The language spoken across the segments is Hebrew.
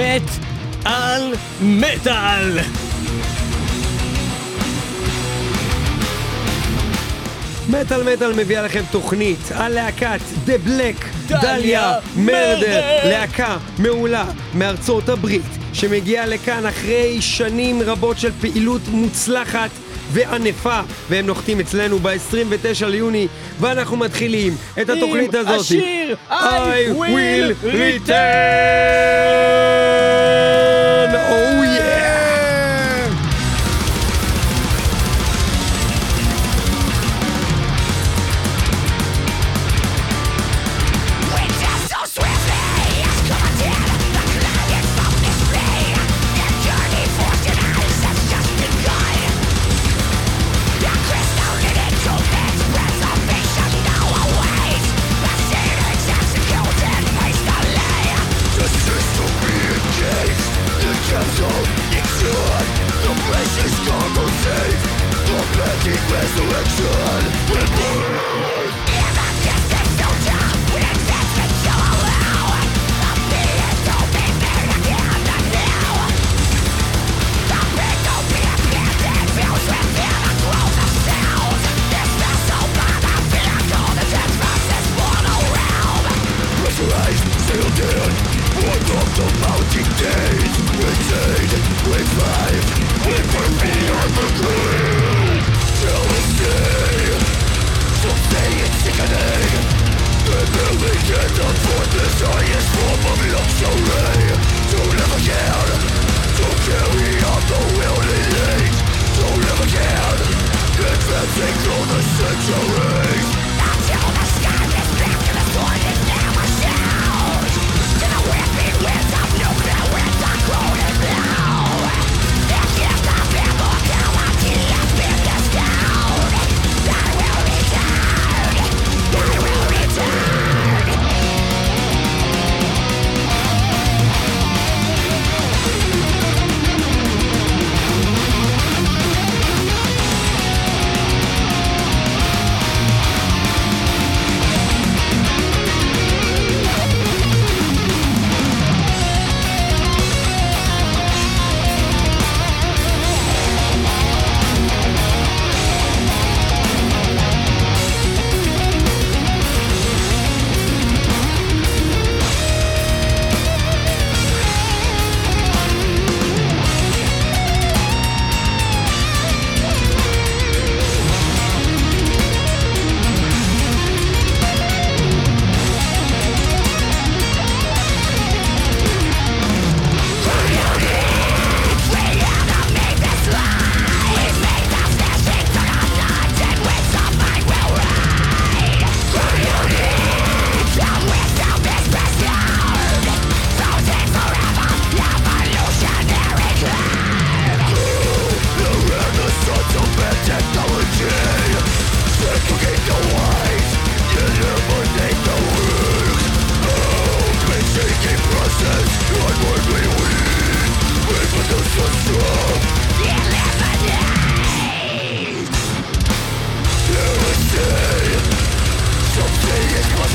מת על מטאל. מטאל מטאל מביאה לכם תוכנית על להקת דה בלק, דליה מרדר. להקה מעולה מארצות הברית, שמגיעה לכאן אחרי שנים רבות של פעילות מוצלחת וענפה, והם נוחתים אצלנו ב-29 ליוני, ואנחנו מתחילים את התוכנית עם הזאת. השיר I I will will return.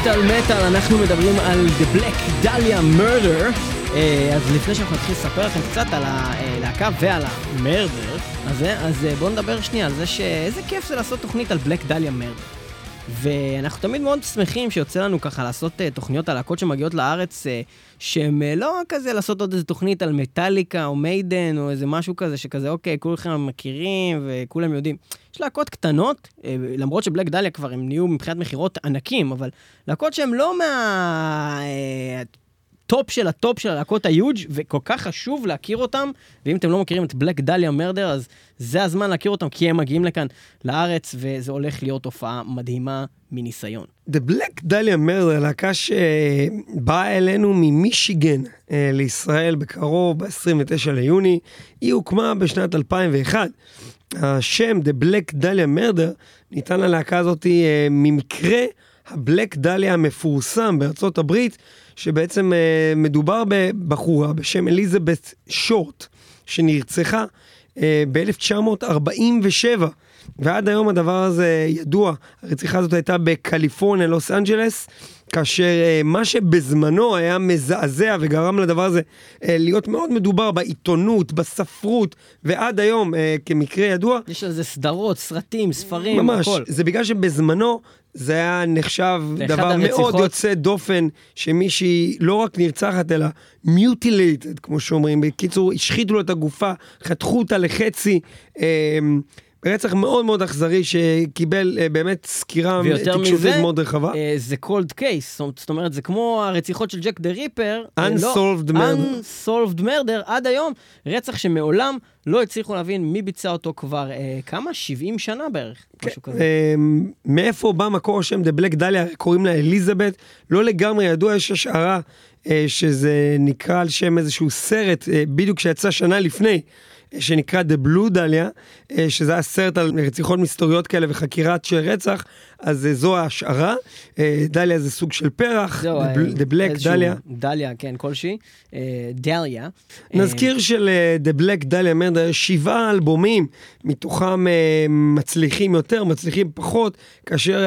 מטאל מטאל, אנחנו מדברים על The Black Dahlia Murder. אה, אז לפני שאנחנו נתחיל לספר לכם קצת על הלהקה ועל המרדר, אז, אז אה, בואו נדבר שנייה על זה שאיזה כיף זה לעשות תוכנית על Black Dahlia Murder. ואנחנו תמיד מאוד שמחים שיוצא לנו ככה לעשות uh, תוכניות על להקות שמגיעות לארץ, uh, שהן uh, לא כזה לעשות עוד איזה תוכנית על מטאליקה או מיידן או איזה משהו כזה, שכזה אוקיי, כולכם מכירים וכולם יודעים. יש להקות קטנות, uh, למרות ש Black Dahlia כבר הם נהיו מבחינת מכירות ענקים, אבל להקות שהן לא מה... Uh, הטופ של הטופ של הלהקות huge וכל כך חשוב להכיר אותם, ואם אתם לא מכירים את Black Dahlia Murder, אז זה הזמן להכיר אותם, כי הם מגיעים לכאן לארץ, וזה הולך להיות הופעה מדהימה מניסיון. The Black Dahlia Murder, להקה שבאה אלינו ממישיגן אה, לישראל בקרוב, ב-29 ליוני, היא הוקמה בשנת 2001. השם The Black Dahlia Murder ניתן ללהקה הזאת אה, ממקרה הבלק דליה המפורסם בארצות הברית, שבעצם אה, מדובר בבחורה בשם אליזבת שורט, שנרצחה אה, ב-1947, ועד היום הדבר הזה ידוע. הרציחה הזאת הייתה בקליפורניה, לוס אנג'לס. כאשר אה, מה שבזמנו היה מזעזע וגרם לדבר הזה אה, להיות מאוד מדובר בעיתונות, בספרות, ועד היום, אה, כמקרה ידוע. יש על זה סדרות, סרטים, ספרים, ממש, הכל. זה בגלל שבזמנו זה היה נחשב דבר הרציחות. מאוד יוצא דופן, שמישהי לא רק נרצחת, אלא מיוטילייטד, כמו שאומרים. בקיצור, השחיתו לו את הגופה, חתכו אותה לחצי. רצח מאוד מאוד אכזרי שקיבל uh, באמת סקירה תקשורתית מאוד רחבה. Uh, זה cold case, זאת אומרת זה כמו הרציחות של ג'ק דה ריפר. Unsolved לא, murder. Unsolved murder עד היום, רצח שמעולם לא הצליחו להבין מי ביצע אותו כבר uh, כמה? 70 שנה בערך, כן, משהו כזה. Uh, מאיפה בא מקור השם דה בלק דליה, קוראים לה אליזבת, לא לגמרי ידוע, יש השערה uh, שזה נקרא על שם איזשהו סרט, uh, בדיוק שיצא שנה לפני. שנקרא The Blue Dahlia, אה, שזה היה סרט על רציחות מסתוריות כאלה וחקירת רצח, אז אה, זו ההשערה. אה, דליה זה סוג של פרח, זהו, The Black דליה. דליה, כן, כלשהי. דליה. נזכיר של The Black דליה מרדה יש שבעה אלבומים, מתוכם מצליחים יותר, מצליחים פחות, כאשר...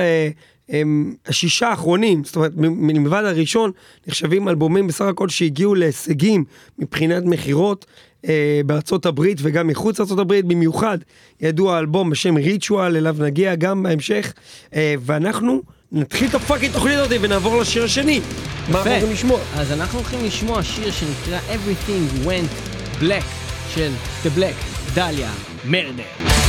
הם השישה האחרונים, זאת אומרת, מלבד הראשון, נחשבים אלבומים בסך הכל שהגיעו להישגים מבחינת מכירות. אה, בארצות הברית וגם מחוץ לארצות הברית, במיוחד ידוע אלבום בשם ריטואל, אליו נגיע גם בהמשך, אה, ואנחנו נתחיל את הפאקינג תוכנית הזאת ונעבור לשיר השני. מה אנחנו הולכים לשמוע? אז אנחנו הולכים לשמוע שיר שנקרא Everything Went Black של The Black, דליה, מרדר.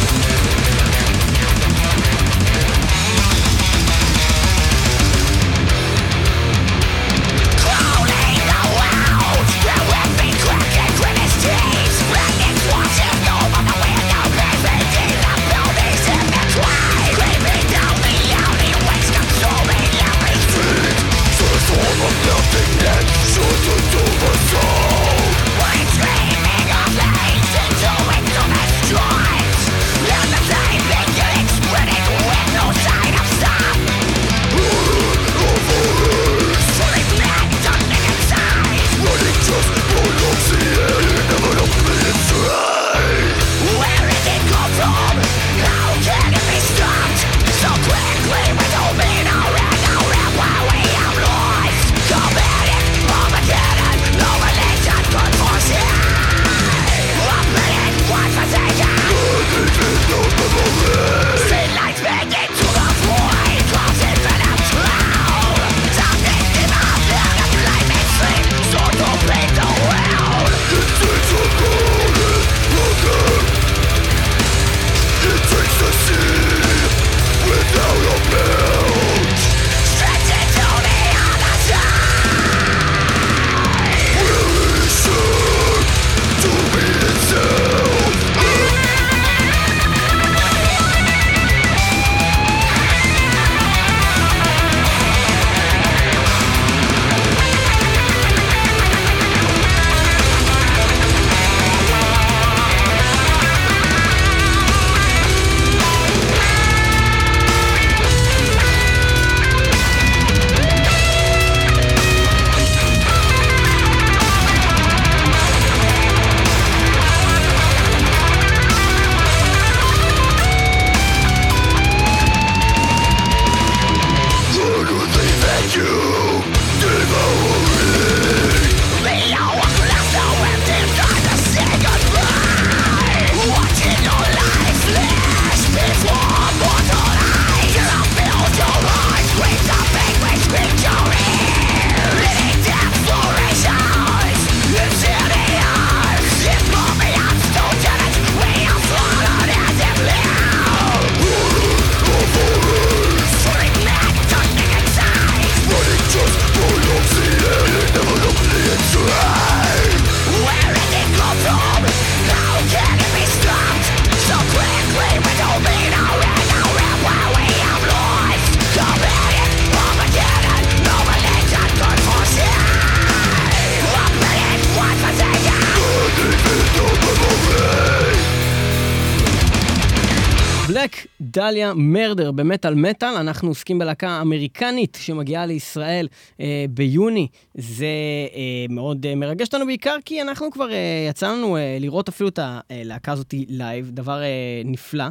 Dahlia Murder במטאל מטאל, אנחנו עוסקים בלהקה אמריקנית שמגיעה לישראל אה, ביוני. זה אה, מאוד אה, מרגש אותנו בעיקר כי אנחנו כבר אה, יצא לנו אה, לראות אפילו את הלהקה הזאת live, דבר אה, נפלא.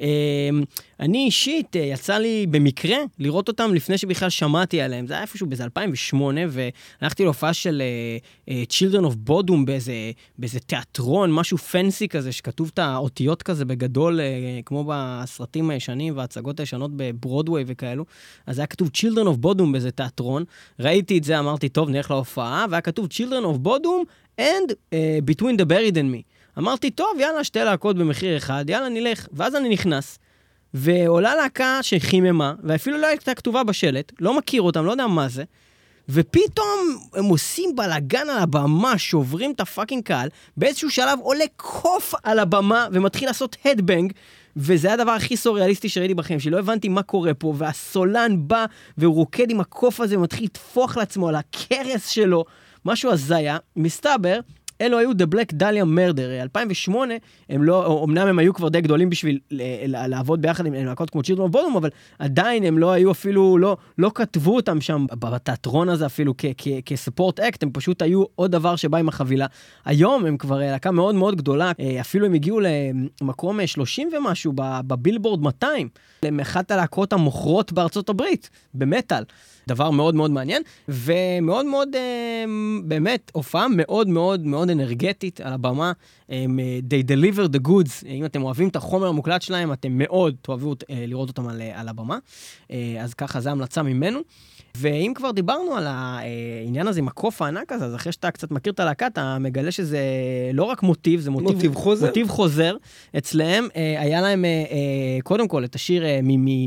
אמ, אני אישית, אה, יצא לי במקרה לראות אותם לפני שבכלל שמעתי עליהם. זה היה איפשהו באיזה 2008, והלכתי להופעה של uh, uh, Children of Bodom באיזה, באיזה תיאטרון, משהו fancy כזה, שכתוב את האותיות כזה בגדול, uh, כמו בסרטים הישנים וההצגות הישנות בברודוויי וכאלו. אז היה כתוב Children of Bodom באיזה תיאטרון. ראיתי את זה, אמרתי, טוב, נלך להופעה, והיה כתוב Children of Bodom and uh, Between the Buried and Me. אמרתי, טוב, יאללה, שתי להקות במחיר אחד, יאללה, נלך. ואז אני נכנס, ועולה להקה שחיממה, ואפילו לא הייתה כתובה בשלט, לא מכיר אותם, לא יודע מה זה, ופתאום הם עושים בלאגן על הבמה, שוברים את הפאקינג קהל, באיזשהו שלב עולה קוף על הבמה ומתחיל לעשות הדבנג, וזה הדבר הכי סוריאליסטי שראיתי בחיים שלי, לא הבנתי מה קורה פה, והסולן בא והוא רוקד עם הקוף הזה ומתחיל לטפוח לעצמו על הכרס שלו, משהו הזיה. מסתבר אלו היו The Black Dahlia Murder. 2008, הם לא, אמנם הם היו כבר די גדולים בשביל לעבוד ביחד עם להקות כמו Children of Bodom, אבל עדיין הם לא היו אפילו, לא, לא כתבו אותם שם בתיאטרון הזה אפילו כ support act, הם פשוט היו עוד דבר שבא עם החבילה. היום הם כבר להקה מאוד מאוד גדולה, אה, אפילו הם הגיעו למקום 30 אה, ומשהו בבילבורד 200. הם אחת הלהקות המוכרות בארצות הברית, במטאל. דבר מאוד מאוד מעניין, ומאוד מאוד, אה, באמת, הופעה מאוד מאוד מאוד אנרגטית על הבמה. הם, אה, they deliver the goods, אם אתם אוהבים את החומר המוקלט שלהם, אתם מאוד תאהבו אה, לראות אותם על, על הבמה. אז ככה, זו המלצה ממנו. ואם כבר דיברנו על העניין הזה עם הקוף הענק הזה, אז אחרי שאתה קצת מכיר את הלהקה, אתה מגלה שזה לא רק מוטיב, זה מוטיב, מוטיב חוזר. מוטיב חוזר. אצלהם היה להם קודם כל את השיר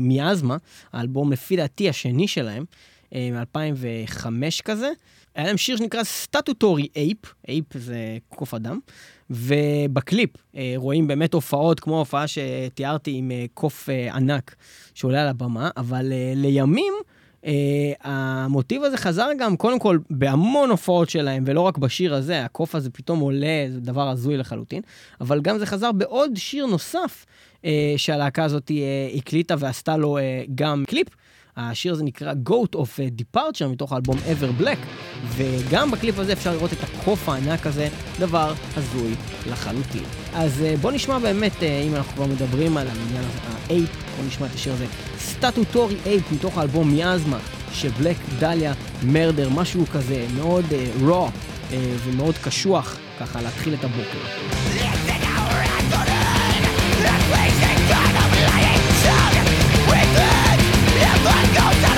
Miasma, האלבום לפי דעתי השני שלהם, מ-2005 כזה. היה להם שיר שנקרא Statutory Ape, ape זה קוף אדם, ובקליפ רואים באמת הופעות כמו ההופעה שתיארתי עם קוף ענק שעולה על הבמה, אבל לימים... Uh, המוטיב הזה חזר גם, קודם כל, בהמון הופעות שלהם, ולא רק בשיר הזה, הקוף הזה פתאום עולה, זה דבר הזוי לחלוטין, אבל גם זה חזר בעוד שיר נוסף uh, שהלהקה הזאת uh, הקליטה ועשתה לו גם קליפ. השיר הזה נקרא Goat of Departure מתוך האלבום Everblack, וגם בקליפ הזה אפשר לראות את הקוף הענק הזה, דבר הזוי לחלוטין. אז בוא נשמע באמת, אם אנחנו כבר מדברים על העניין ה ape, בוא נשמע את השיר הזה, Statutory Ape מתוך האלבום Miasma, של Black Dahlia Murder, משהו כזה מאוד רוע uh, uh, ומאוד קשוח, ככה להתחיל את הבוקר. Let go.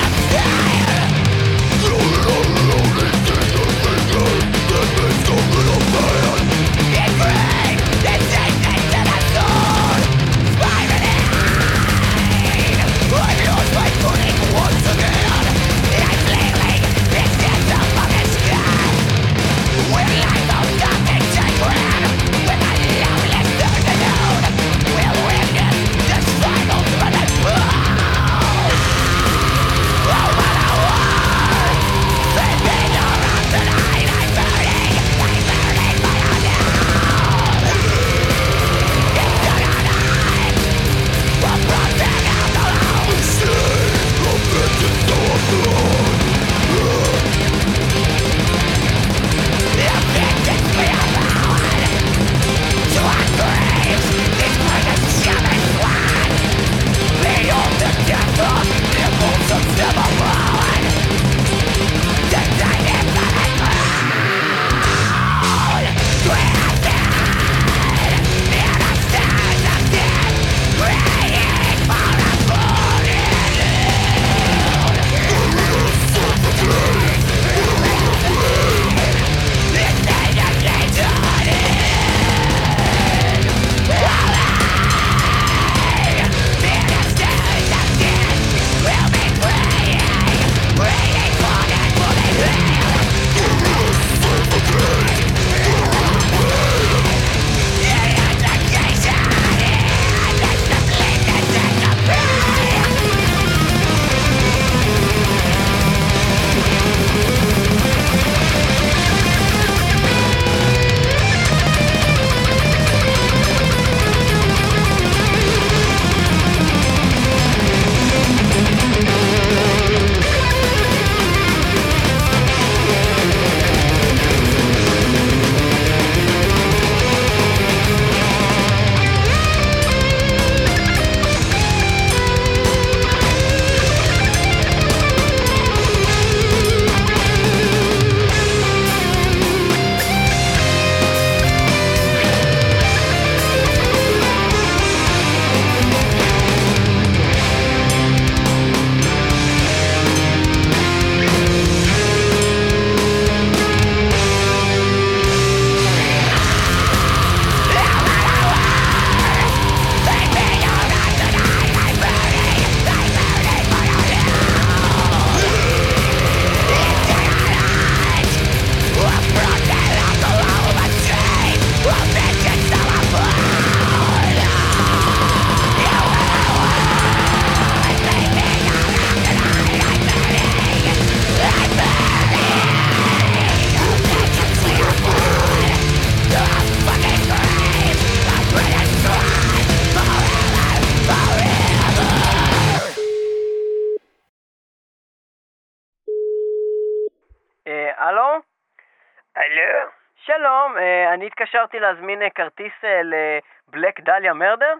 אני התקשרתי להזמין אה, כרטיס אה, לבלק דליה מרדר?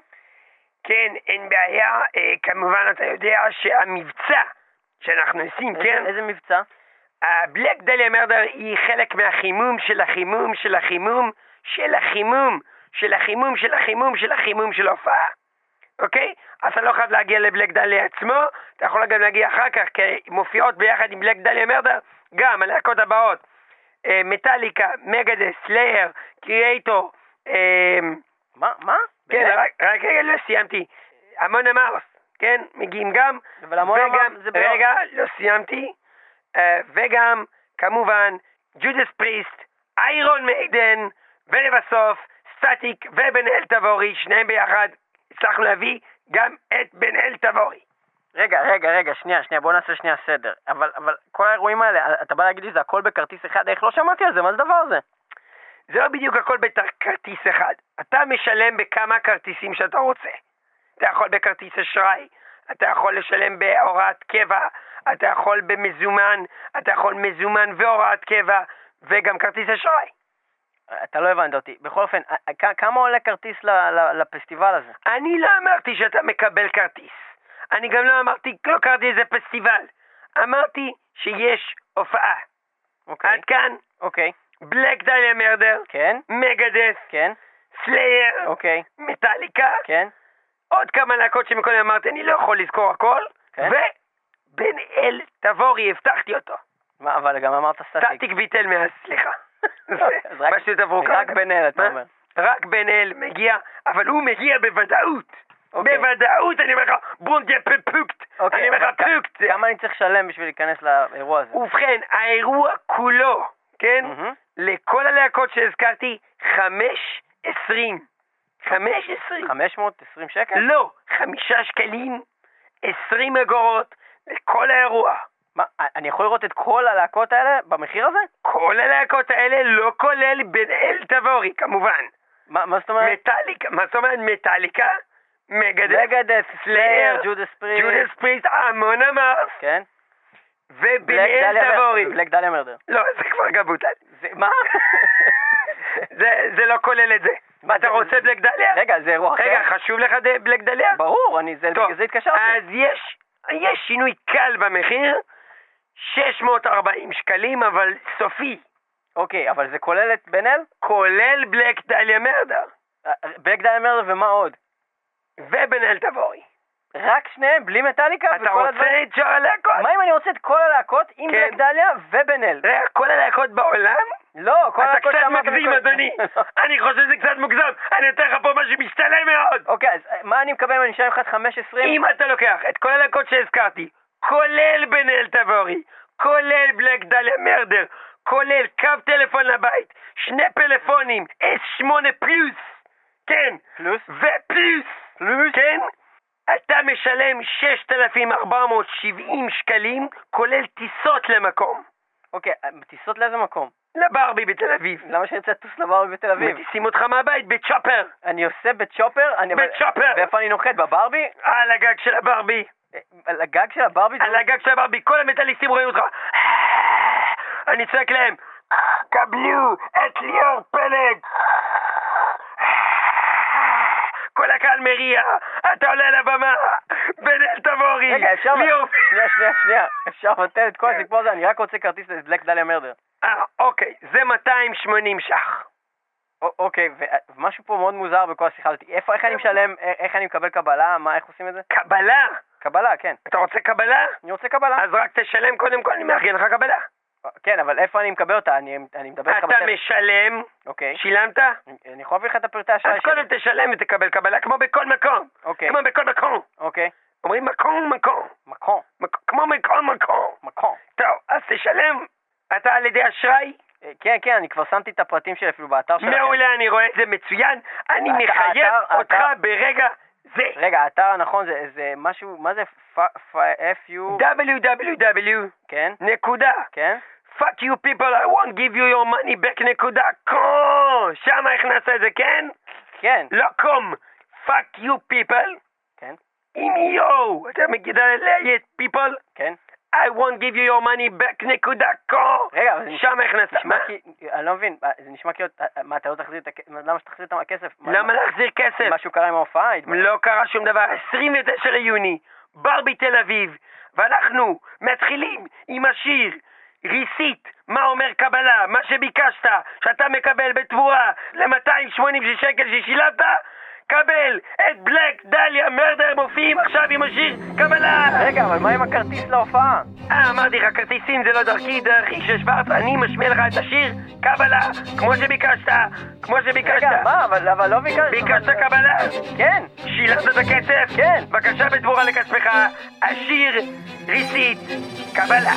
כן, אין בעיה. אה, כמובן, אתה יודע שהמבצע שאנחנו עושים, כן? איזה, איזה מבצע? הבלק דליה מרדר היא חלק מהחימום של החימום של החימום של החימום של החימום של החימום של החימום של ההופעה. אוקיי? אז אתה לא חייב להגיע לבלק דליה עצמו, אתה יכול גם להגיע אחר כך, כי מופיעות ביחד עם בלק דליה מרדר גם הלהקות הבאות. אה, Metallica, Megadeth, Slayer, Kreator, אה, מה? מה? כן? רק, רגע, לא סיימתי. המון המאוס, כן, מגיעים גם. אבל המון המאוס זה ביום. רגע, לא סיימתי. אה, וגם, כמובן, Judas Priest, Iron Maiden, ולבסוף, סטטיק ובן אל תבורי, שניהם ביחד, הצלחנו להביא גם את בן אל תבורי. רגע, רגע, רגע, שנייה, שנייה, בוא נעשה שנייה סדר. אבל, אבל כל האירועים האלה, אתה בא להגיד לי זה הכל בכרטיס אחד, איך לא שמעתי על זה? מה זה הדבר הזה? זה לא בדיוק הכל בכרטיס אחד. אתה משלם בכמה כרטיסים שאתה רוצה. אתה יכול בכרטיס אשראי, אתה יכול לשלם בהוראת קבע, אתה יכול במזומן, אתה יכול מזומן והוראת קבע, וגם כרטיס אשראי. אתה לא הבנת אותי. בכל אופן, כמה עולה כרטיס לפסטיבל הזה? אני לא אמרתי שאתה מקבל כרטיס. אני גם לא אמרתי, לא קראתי לזה פסטיבל. אמרתי שיש הופעה. אוקיי. עד כאן, אוקיי. Black Dahlia Murder, כן? Megadeth, כן? Slayer, אוקיי. מטאליקה, כן? עוד כמה להקות שמקודם אמרתי, אני לא יכול לזכור הכל, כן. ובן אל תבורי, הבטחתי אותו. מה, אבל גם אמרת סטטיק. סטטיק ביטל מאז, סליחה. רק- פשוט עברו רק כמה. בן אל, אתה? אומר. רק בן אל מגיע, אבל הוא מגיע בוודאות. אוקיי. בוודאות, אני אומר לך, בונדיה פוקט. אוקיי, אני אומר לך, פוקט. כמה אני צריך לשלם בשביל להיכנס לאירוע הזה? ובכן, האירוע כולו, כן? מהמם. לכל הלהקות שהזכרתי, חמש עשרים. חמש עשרים. 520 שקל? לא, חמישה שקלים, עשרים אגורות, לכל האירוע. מה, אני יכול לראות את כל הלהקות האלה במחיר הזה? כל הלהקות האלה לא כולל בן אל תבורי, כמובן. מה מה זאת אומרת? מטאליקה, מה זאת אומרת Metallica? Megadeth, Megadeth, Slayer, Judas Priest. Judas Priest, Amon Amarth, כן? תבורי. מר- Black Dahlia Murder. לא, זה כבר גם בוטל. זה- מה? זה זה לא כולל את זה. מה, אתה רוצה Black Dahlia? רגע, זה אירוע אחר? רגע, חשוב לך Black Dahlia? ברור, אני זה התקשרתי. אז יש, יש שינוי קל במחיר, 640 שקלים, אבל סופי, אוקיי, אבל זה כולל את בן אל? כולל בלק דליה מרדר, אה, בלק דליה מרדר ומה עוד? ובן אל תבורי. רק שניהם, בלי מטאליקה אתה וכל רוצה הדברים? את שאר הלהקות? מה אם אני רוצה את כל הלהקות עם כן. בלק דליה ובן אל? רגע, כל הלהקות בעולם? לא, כל אתה הלהקות קצת שאמרת מגזים, מקודם. אדוני. אני חושב שזה קצת מוגזם. אני אתן לך פה משהו משתלם מאוד. אוקיי, אז אה, מה אני מקבל אם אני אשלם לך 5.20? אם אתה לוקח את כל הלהקות שהזכרתי, כולל בן אל תבורי, כולל בלק דליה מרדר, כולל קו טלפון לבית, שני פלאפונים, S8 פלוס, כן, פלוס? ופלוס, פלוס, כן, אתה משלם 6,470 שקלים, כולל טיסות למקום. אוקיי, אה, טיסות לאיזה מקום? לברבי בתל אביב. למה שאני רוצה לטוס לברבי בתל אביב? מטיסים אותך מהבית בצ'ופר, אני עושה בצ'ופר? אני- בצ'ופר. ואיפה אני נוחת? בברבי? על הגג של הברבי. אה, על הגג של הברבי? על לא- הגג של הברבי, כל המטאליסטים רואים אותך. אני צועק להם, קבלו את ליאור פלג. כל הקהל מריע, אתה עולה לבמה, בן אל תבורי, רגע, אפשר... שנייה, שנייה, שנייה. אפשר לבטל את כל הסיפור הזה? אני רק רוצה כרטיס לבלק דליה מרדר. אה, אוקיי, זה 280 ש"ח. אוקיי, ומשהו פה מאוד מוזר בכל השיחה הזאת. איפה, איך אני משלם, א- איך אני מקבל קבלה? מה, איך עושים את זה? קבלה? קבלה, כן. אתה רוצה קבלה? אני רוצה קבלה. אז רק תשלם קודם כל, אני מארגן לך קבלה. כן, אבל איפה אני מקבל אותה? אני אני מדבר איתך אתה בטלפון. משלם, אוקיי. שילמת? אני יכול להביא לך את הפרטי האשראי אז שלי. קודם תשלם ותקבל קבלה כמו בכל מקום. אוקיי. כמו בכל מקום. אוקיי. אומרים מקום מקום. מקום. מק- כמו בכל מקום. מקום. טוב, אז תשלם. אתה על ידי אשראי? אה, כן, כן, אני כבר שמתי את הפרטים שלי אפילו באתר שלכם. מעולה, אני רואה את זה מצוין. אני מחייב אותך ברגע זה. רגע, האתר הנכון זה, זה משהו, מה זה FU? www. כן? נקודה. כן? fuck you people, I won't give you your money back נקודה קום. שם הכנסת את זה, כן? כן. לא קום. fuck you people. כן? עם יו. אתה מכיר את people? כן? I won't give you your money back נקודה קו. רגע, זה שם הכנסת. נשמע? כי... אני לא מבין, זה נשמע כאילו... אה, מה, אתה לא תחזיר את הכסף? למה שתחזיר את הכסף? מה- למה להחזיר כסף? משהו קרה עם ההופעה? לא קרה שום דבר. 29 ליוני, בר בתל אביב, ואנחנו מתחילים עם השיר ריסית, מה אומר קבלה, מה שביקשת, שאתה מקבל בתבואה ל-286 שקל ששילמת, קבל את בלק דליה מרדר מופיעים עכשיו עם השיר קבלה! רגע, אבל מה עם הכרטיס להופעה? אה, אמרתי לך, כרטיסים זה לא דרכי, דרכי של שוורץ, אני משמיע לך את השיר קבלה, כמו שביקשת, כמו שביקשת. רגע, מה? אבל אבל לא ביקשת... ביקשת קבלה? כן. שילמת את הכסף? כן. בבקשה בתמורה לכספך, השיר ריסית קבלה.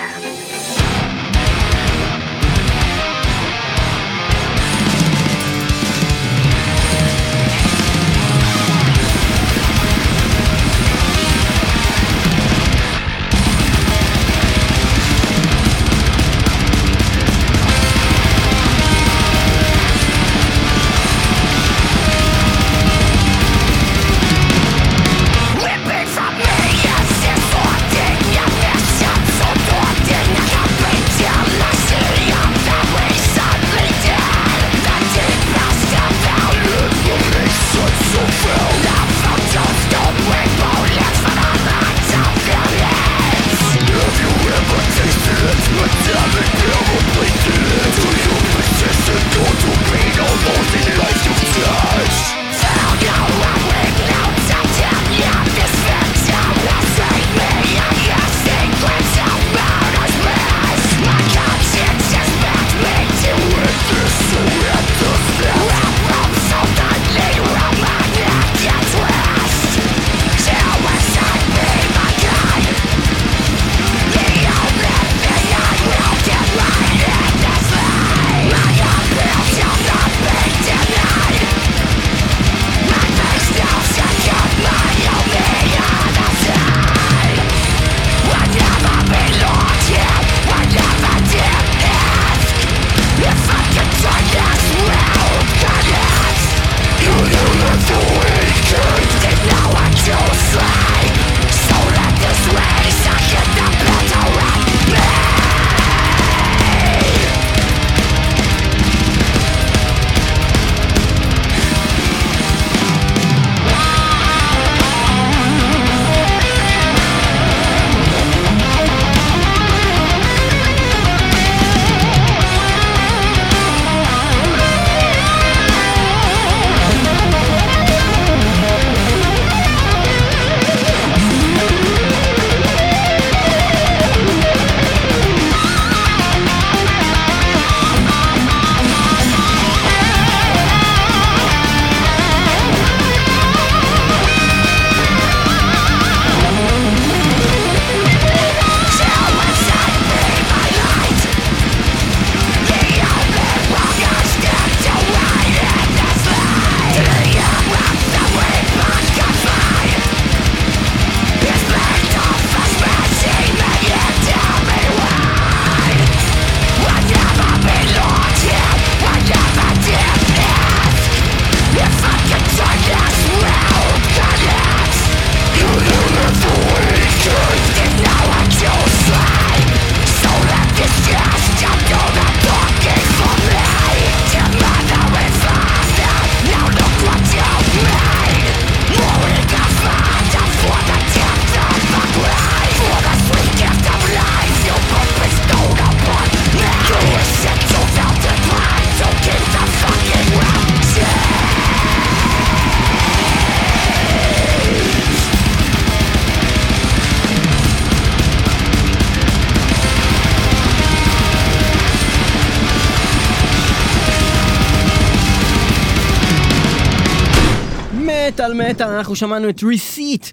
מטאל אנחנו שמענו את ריסיט,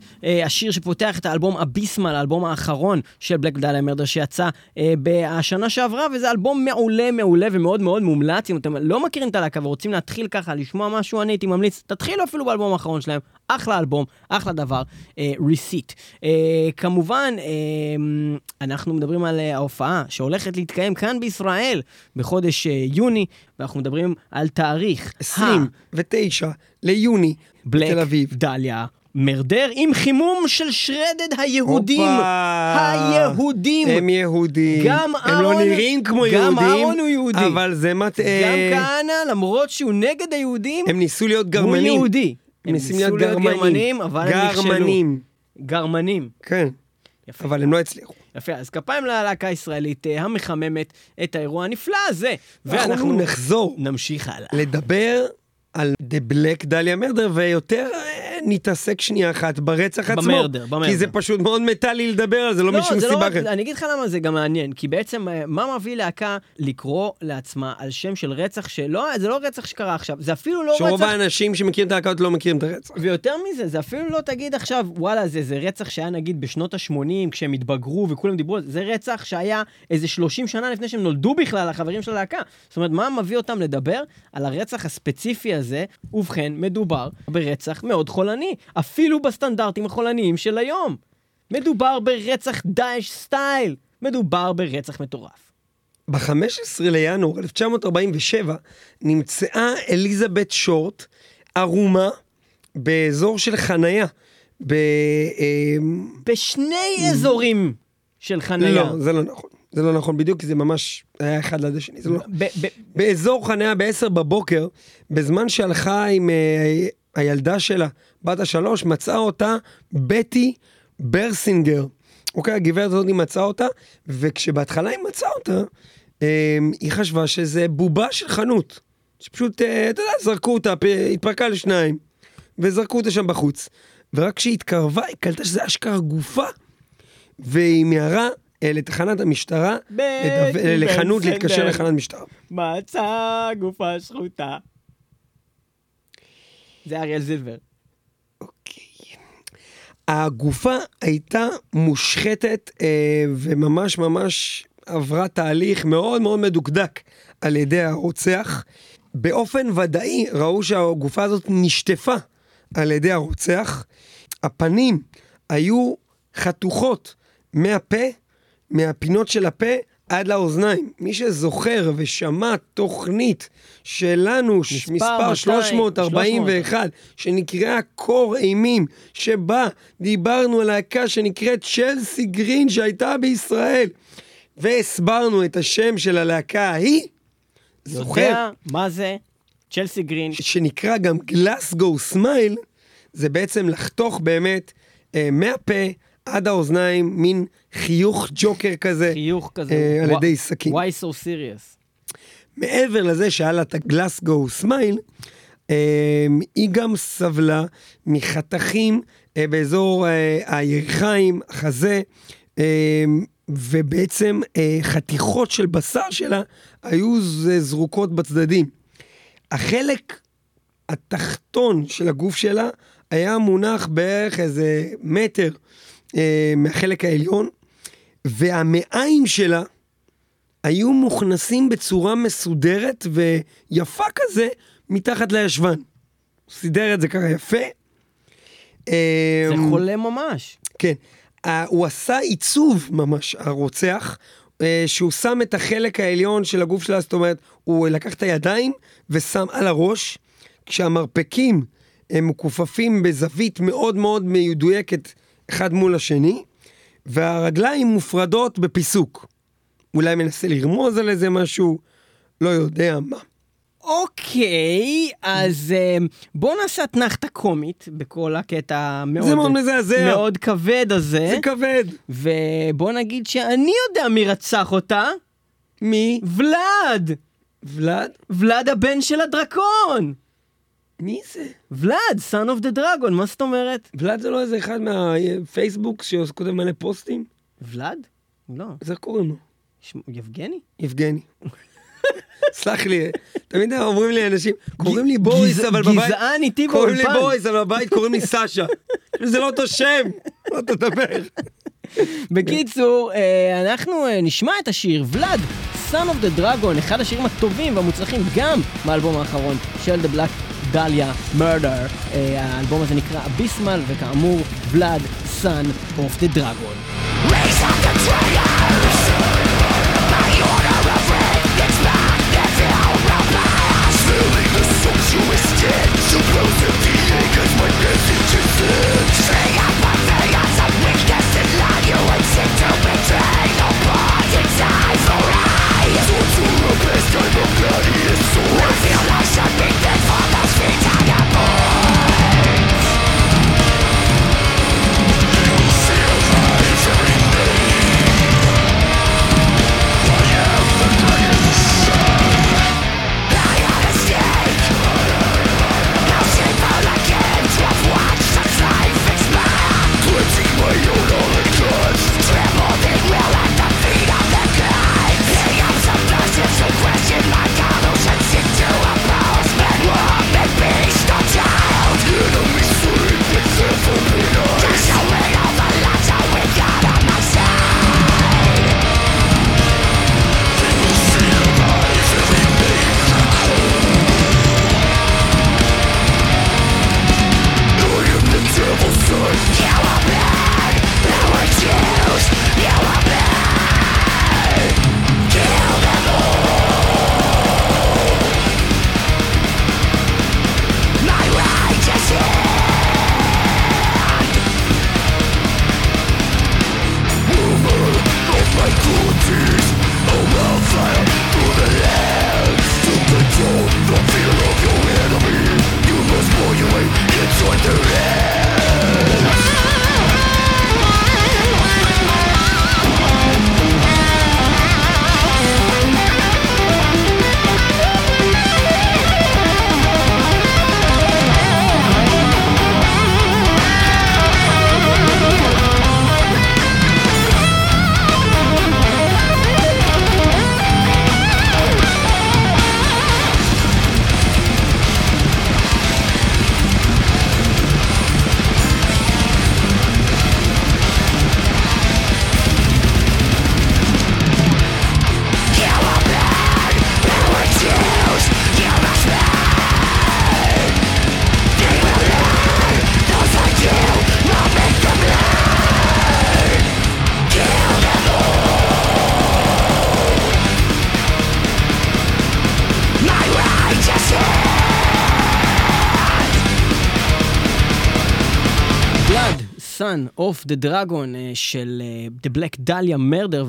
השיר שפותח את האלבום אביסמל, האלבום האחרון של בלק דליה מרדר שיצא אה, בשנה שעברה, וזה אלבום מעולה מעולה ומאוד מאוד מומלץ. אם אתם לא מכירים את הלהקה ורוצים להתחיל ככה לשמוע משהו, אני הייתי ממליץ, תתחילו אפילו באלבום האחרון שלהם, אחלה אלבום, אחלה דבר, ריסיט. כמובן, אה, אנחנו מדברים על אה, ההופעה שהולכת להתקיים כאן בישראל בחודש אה, יוני, ואנחנו מדברים על תאריך. ה- 29 ליוני בלק. דליה מרדר עם חימום של שרדד היהודים. הופה. היהודים. הם יהודים. גם הם לא אהרון- נראים כמו גם יהודים. אהרון הוא יהודי. אבל זה מטעה. גם כהנא, למרות שהוא נגד היהודים, הם ניסו להיות הוא גרמנים. יהודי. הם ניסו להיות גרמנים. גרמנים, אבל הם נכשלו. גרמנים. גרמנים. כן. יפה. אבל הם לא הצליחו. יפה, אז כפיים ללהקה הישראלית אה, המחממת את האירוע הנפלא הזה. ואנחנו נחזור נמשיך הלאה. לדבר על The Black Dahlia Murder, ויותר אה, נתעסק שנייה אחת ברצח עצמו. במרדר, במרדר. כי זה פשוט מאוד מטאלי לדבר על זה, לא משום זה סיבה רק- אחרת. אני אגיד לך למה זה גם מעניין, כי בעצם אה, מה מביא להקה לקרוא לעצמה על שם של רצח שלא, זה לא רצח שקרה עכשיו, זה אפילו לא שרוב רצח... האנשים שמכירים את הלהקות לא מכירים את הרצח. ויותר מזה, זה אפילו לא תגיד עכשיו, וואלה, זה, זה רצח שהיה נגיד בשנות ה-80, כשהם התבגרו וכולם דיברו על זה, זה רצח שהיה איזה 30 שנה לפני שהם נולדו בכלל, החברים של הלהקה. זאת אומרת, מה מביא אותם לדבר על הרצח הספציפי הזה? ובכן, מדובר ברצח מאוד חולני, אפילו בסטנדרטים החולניים של היום. מדובר ברצח דאעש סטייל, מדובר ברצח מטורף. ב-15 לינואר 1947 נמצאה אליזבת שורט ערומה באזור של חנייה. ב... אמ, בשני אזורים של חניה. לא, זה לא נכון. זה לא נכון בדיוק, כי זה ממש היה אחד ליד השני. זה לא... ב- ב- באזור חניה ב-10 בבוקר, בזמן שהלכה עם אה, הילדה שלה, בת השלוש, מצאה אותה בטי ברסינגר. אוקיי, הגברת הזאת מצאה אותה, וכשבהתחלה היא מצאה אותה, אה, היא חשבה שזה בובה של חנות. שפשוט, אה, אתה יודע, זרקו אותה, התפרקה לשניים, וזרקו אותה שם בחוץ. ורק כשהיא התקרבה, היא קלטה שזה אשכרה גופה, והיא מיהרה אה, לתחנת המשטרה, לדו- לחנות. להתקשר לחנת משטרה. מצא גופה שחוטה. זה אריאל זילבר. הגופה הייתה מושחתת אה, וממש ממש עברה תהליך מאוד מאוד מדוקדק על ידי הרוצח. באופן ודאי ראו שהגופה הזאת נשטפה על ידי הרוצח. הפנים היו חתוכות מהפה, מהפינות של הפה עד לאוזניים. מי שזוכר ושמע תוכנית שלנו, מספר מספר 200, 341, שנקראה קור אימים, שבה דיברנו על להקה שנקראת צ'לסי גרין שהייתה בישראל, והסברנו את השם של הלהקה ההיא, זוכר? יודע מה זה Chelsea grin. שנקרא גם Glasgow smile, זה בעצם לחתוך באמת אה, מהפה עד האוזניים, מין חיוך ג'וקר כזה, חיוך כזה. אה, על ידי סכין. Why so serious? מעבר לזה שהיה לה את ה Glasgow smile, אה, היא גם סבלה מחתכים אה, באזור אה, הירכיים, החזה, אה, ובעצם אה, חתיכות של בשר שלה היו זרוקות בצדדים. החלק התחתון של הגוף שלה היה מונח בערך איזה מטר אה, מהחלק העליון, והמעיים שלה היו מוכנסים בצורה מסודרת ויפה כזה מתחת לישבן. סידר את זה ככה יפה. זה אמ, חולה ממש. כן. הוא עשה עיצוב ממש, הרוצח, אה, שהוא שם את החלק העליון של הגוף שלה, זאת אומרת, הוא לקח את הידיים ושם על הראש, כשהמרפקים הם מכופפים בזווית מאוד מאוד מדויקת אחד מול השני, והרגליים מופרדות בפיסוק. אולי מנסה לרמוז על איזה משהו, לא יודע מה. אוקיי, אז אה, בואו נעשה אתנחתה קומית בכל הקטע המאוד... זה מאוד מזעזע. מאוד כבד הזה. זה כבד. ובוא נגיד שאני יודע מי רצח אותה. מי? ולאד! ולד? ולאד הבן של הדרקון! מי זה? ולאד, son of the dragon, מה זאת אומרת? ולד זה לא איזה אחד מהפייסבוק שכותב מלא פוסטים? ולאד? לא. אז איך קוראים לו? יבגני? יבגני. סלח לי, תמיד אומרים לי אנשים, קוראים לי בוריס, אבל בבית... גזען איתי קוראים לי באולפן. בוריס, אבל בבית קוראים לי סשה. זה לא אותו שם, לא תדבר. בקיצור, אה, אנחנו אה, נשמע את השיר ולאד, son of the dragon, אחד השירים הטובים והמוצלחים גם מהאלבום האחרון של The Black דליה, Murder, האלבום הזה נקרא ביסמל, וכאמור, ולאד, סאן, the of the souls She of the Dragon של אה, The Black Dahlia Murder,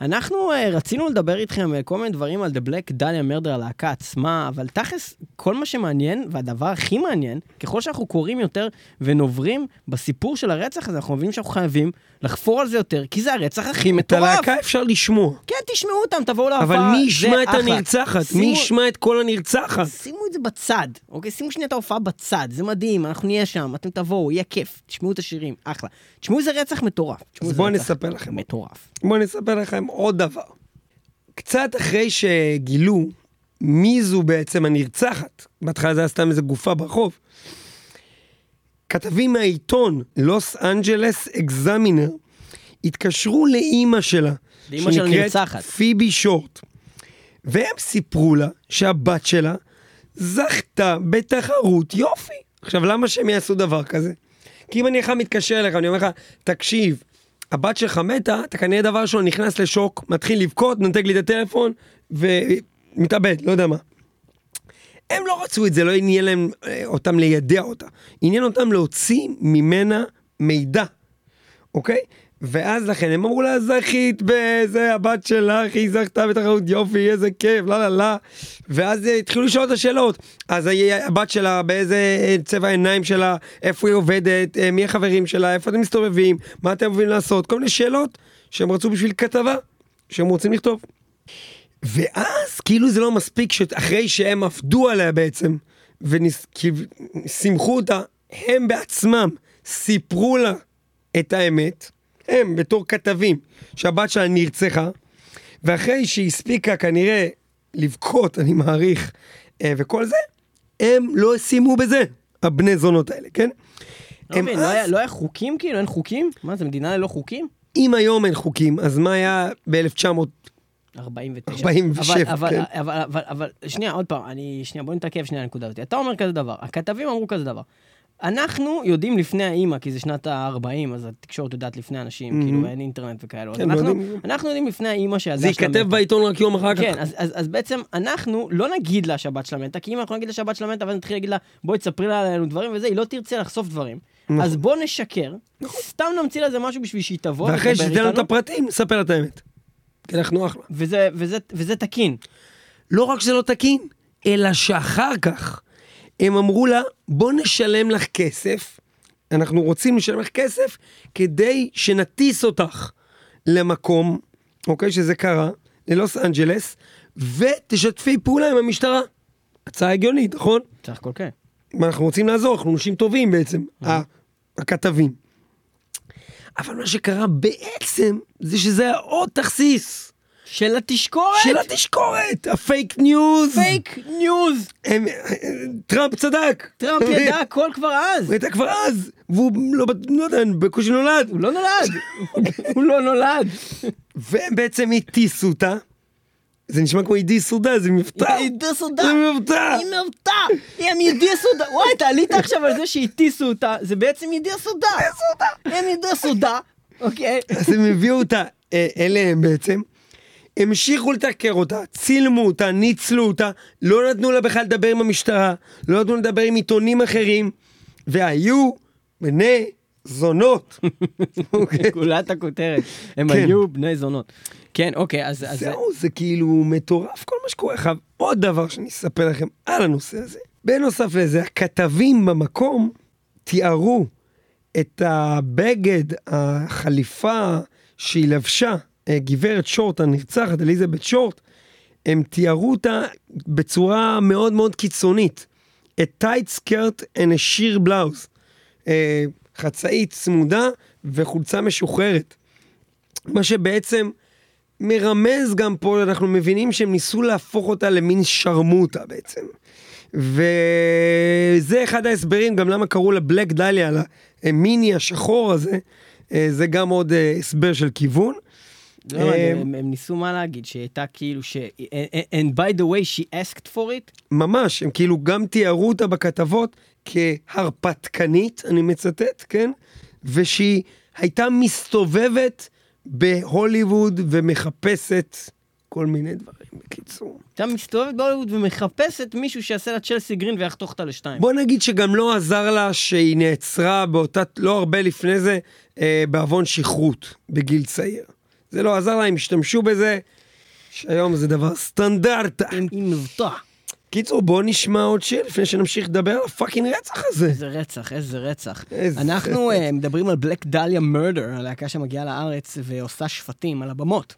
ואנחנו אה, רצינו לדבר איתכם אה, כל מיני דברים על The Black Dahlia Murder, הלהקה עצמה, אבל תכלס, כל מה שמעניין, והדבר הכי מעניין, ככל שאנחנו קוראים יותר ונוברים בסיפור של הרצח הזה, אנחנו מבינים שאנחנו חייבים לחפור על זה יותר, כי זה הרצח הכי את מטורף. הלהקה אפשר לשמוע. כן, תשמעו אותם, תבואו להופעה, אבל מי ישמע את אחלה. הנרצחת? מי שימו- ישמע את כל הנרצחת? שימו את זה בצד, אוקיי? שימו שנייה את ההופעה בצד, זה מדהים, אנחנו נהיה שם, אתם תבואו, יהיה כיף, תשמעו את השירים, אחלה. תשמעו איזה רצח מטורף. אז בואו רצח נספר לכם. מטורף. בואו נספר לכם עוד דבר. קצת אחרי שגילו מי זו בעצם הנרצחת, בהתחלה זה היה סתם איזה גופה ברחוב, כתבים מהעיתון לוס אנג'לס אקזמינר התקשרו לאימא שלה, לאימא של הנרצחת. פיבי שורט, והם סיפרו לה שהבת שלה זכתה בתחרות יופי. עכשיו, למה שהם יעשו דבר כזה? כי אם אני עכשיו מתקשר אליך, אני אומר לך, תקשיב, הבת שלך מתה, אתה כנראה דבר ראשון נכנס לשוק, מתחיל לבכות, נותק לי את הטלפון, ומתאבד, לא יודע מה. הם לא רצו את זה, לא עניין להם אה, אותם לידע אותה. עניין אותם להוציא ממנה מידע, אוקיי? ואז לכן הם אמרו לה, זכית בזה, הבת שלך, היא זכתה בתחרות יופי, איזה כיף, לא, לא, לא. ואז התחילו לשאול את השאלות. אז הבת שלה, באיזה אה, צבע העיניים שלה, איפה היא עובדת, אה, מי החברים שלה, איפה אתם מסתובבים, מה אתם אוהבים לעשות, כל מיני שאלות שהם רצו בשביל כתבה שהם רוצים לכתוב. ואז כאילו זה לא מספיק שאחרי שהם עבדו עליה בעצם ושימחו אותה, הם בעצמם סיפרו לה את האמת, הם בתור כתבים, שהבת שלה נרצחה, ואחרי שהיא הספיקה כנראה לבכות, אני מעריך, אה, וכל זה, הם לא סיימו בזה, הבני זונות האלה, כן? לא מבין, לא אז- היה- לא היה חוקים כאילו? אין חוקים? מה, זה מדינה ללא חוקים? אם היום אין חוקים, אז מה היה ב-1900? 49. 47, אבל, כן. אבל, אבל, אבל, אבל, שנייה, עוד פעם, אני, שנייה, בוא נתעכב שנייה על הנקודה הזאת. אתה אומר כזה דבר, הכתבים אמרו כזה דבר. אנחנו יודעים לפני האימא, כי זה שנת ה-40, אז התקשורת יודעת לפני אנשים, Mhm. כאילו אין אינטרנט וכאלו. כן, אנחנו, יודעים. אנחנו יודעים לפני האימא שהילדה זה שלה ייכתב מתה. בעיתון רק יום אחר כך. כן, אז, אז, אז בעצם אנחנו לא נגיד לה שהבת שלה מתה, כי אם אנחנו נגיד לה שהבת שלה מתה, ואז נתחיל להגיד לה, בואי תספרי לה עלינו דברים וזה, היא לא תרצה לחשוף דברים. נכון. אז בוא נשקר, סתם נמציא לה איזה משהו בשביל שהיא תבוא ואחרי שתיתן לנו את הפרטים, נספר לה את האמת. כי אנחנו אחלה. וזה, וזה, וזה תקין. לא רק שזה לא תקין, אלא שאחר כך הם אמרו לה, בוא נשלם לך כסף, אנחנו רוצים לשלם לך כסף כדי שנטיס אותך למקום, אוקיי, שזה קרה, ללוס אנג'לס, ותשתפי פעולה עם המשטרה. הצעה הגיונית, נכון? סך הכל כן. אנחנו רוצים לעזור, אנחנו אנשים טובים בעצם, ה- הכתבים. אבל מה שקרה בעצם, זה שזה היה עוד תכסיס של התשקורת! של התשקורת, ה fake news. Fake news! הם- טראמפ צדק. טראמפ ידע הכל כבר אז! הוא הייתה כבר אז, והוא לא, לא יודע, בקושי נולד. הוא לא נולד! הוא לא נולד! והם בעצם הטיסו אותה. זה נשמע כמו הדיסו אותה, זה מבטא. הטיסו אותה! זה מבטא. היא מבטא! הם הדיסו אותה! וואי, אתה עלית עכשיו על זה שהטיסו אותה, זה בעצם הדיסו אותה! הם הדיסו אותה! אוקיי? אז הם הביאו אותה אה, אליהם בעצם. המשיכו לתחקר אותה, צילמו אותה, ניצלו אותה, לא נתנו לה בכלל לדבר עם המשטרה, לא נתנו לה לדבר עם עיתונים אחרים, והיו בני זונות. אוקיי? גולת הכותרת. הם כן. היו בני זונות. כן, אוקיי, אז... אז- זהו, זה כאילו מטורף כל מה שקורה. עכשיו, עוד דבר שאני אספר לכם על הנושא הזה. בנוסף לזה, הכתבים במקום תיארו את הבגד, החליפה שהיא לבשה, גברת שורט הנרצחת, אליזבת שורט, הם תיארו אותה בצורה מאוד מאוד קיצונית. A tight skirt and a sheer blouse. אה, חצאית צמודה וחולצה משוחררת. מה שבעצם מרמז גם פה, אנחנו מבינים שהם ניסו להפוך אותה למין שרמוטה בעצם. וזה אחד ההסברים גם למה קראו לה בלק דליה, למיני השחור הזה, אה, זה גם עוד אה, הסבר של כיוון. לא הבנתי, אה, הם הם ניסו מה להגיד, שהיא הייתה כאילו ש... And by the way she asked for it? ממש, הם כאילו גם תיארו אותה בכתבות כהרפתקנית, אני מצטט, כן? ושהיא הייתה מסתובבת בהוליווד ומחפשת כל מיני דברים, בקיצור. הייתה מסתובבת בהוליווד ומחפשת מישהו שיעשה לה צ'לסי גרין ויחתוך אותה לשתיים. בוא נגיד שגם לא עזר לה שהיא נעצרה באותה, לא הרבה לפני זה, אה, בעוון שכרות, בגיל צעיר. זה לא עזר לה, הם השתמשו בזה, שהיום זה דבר סטנדרטה. עם- מבטא. קיצור, בוא נשמע עוד שיר לפני שנמשיך לדבר על הפאקינג רצח הזה. איזה רצח, איזה רצח. איזה אנחנו רצח. אה, מדברים על בלק דליה מרדר, הלהקה שמגיעה לארץ ועושה שפטים על הבמות.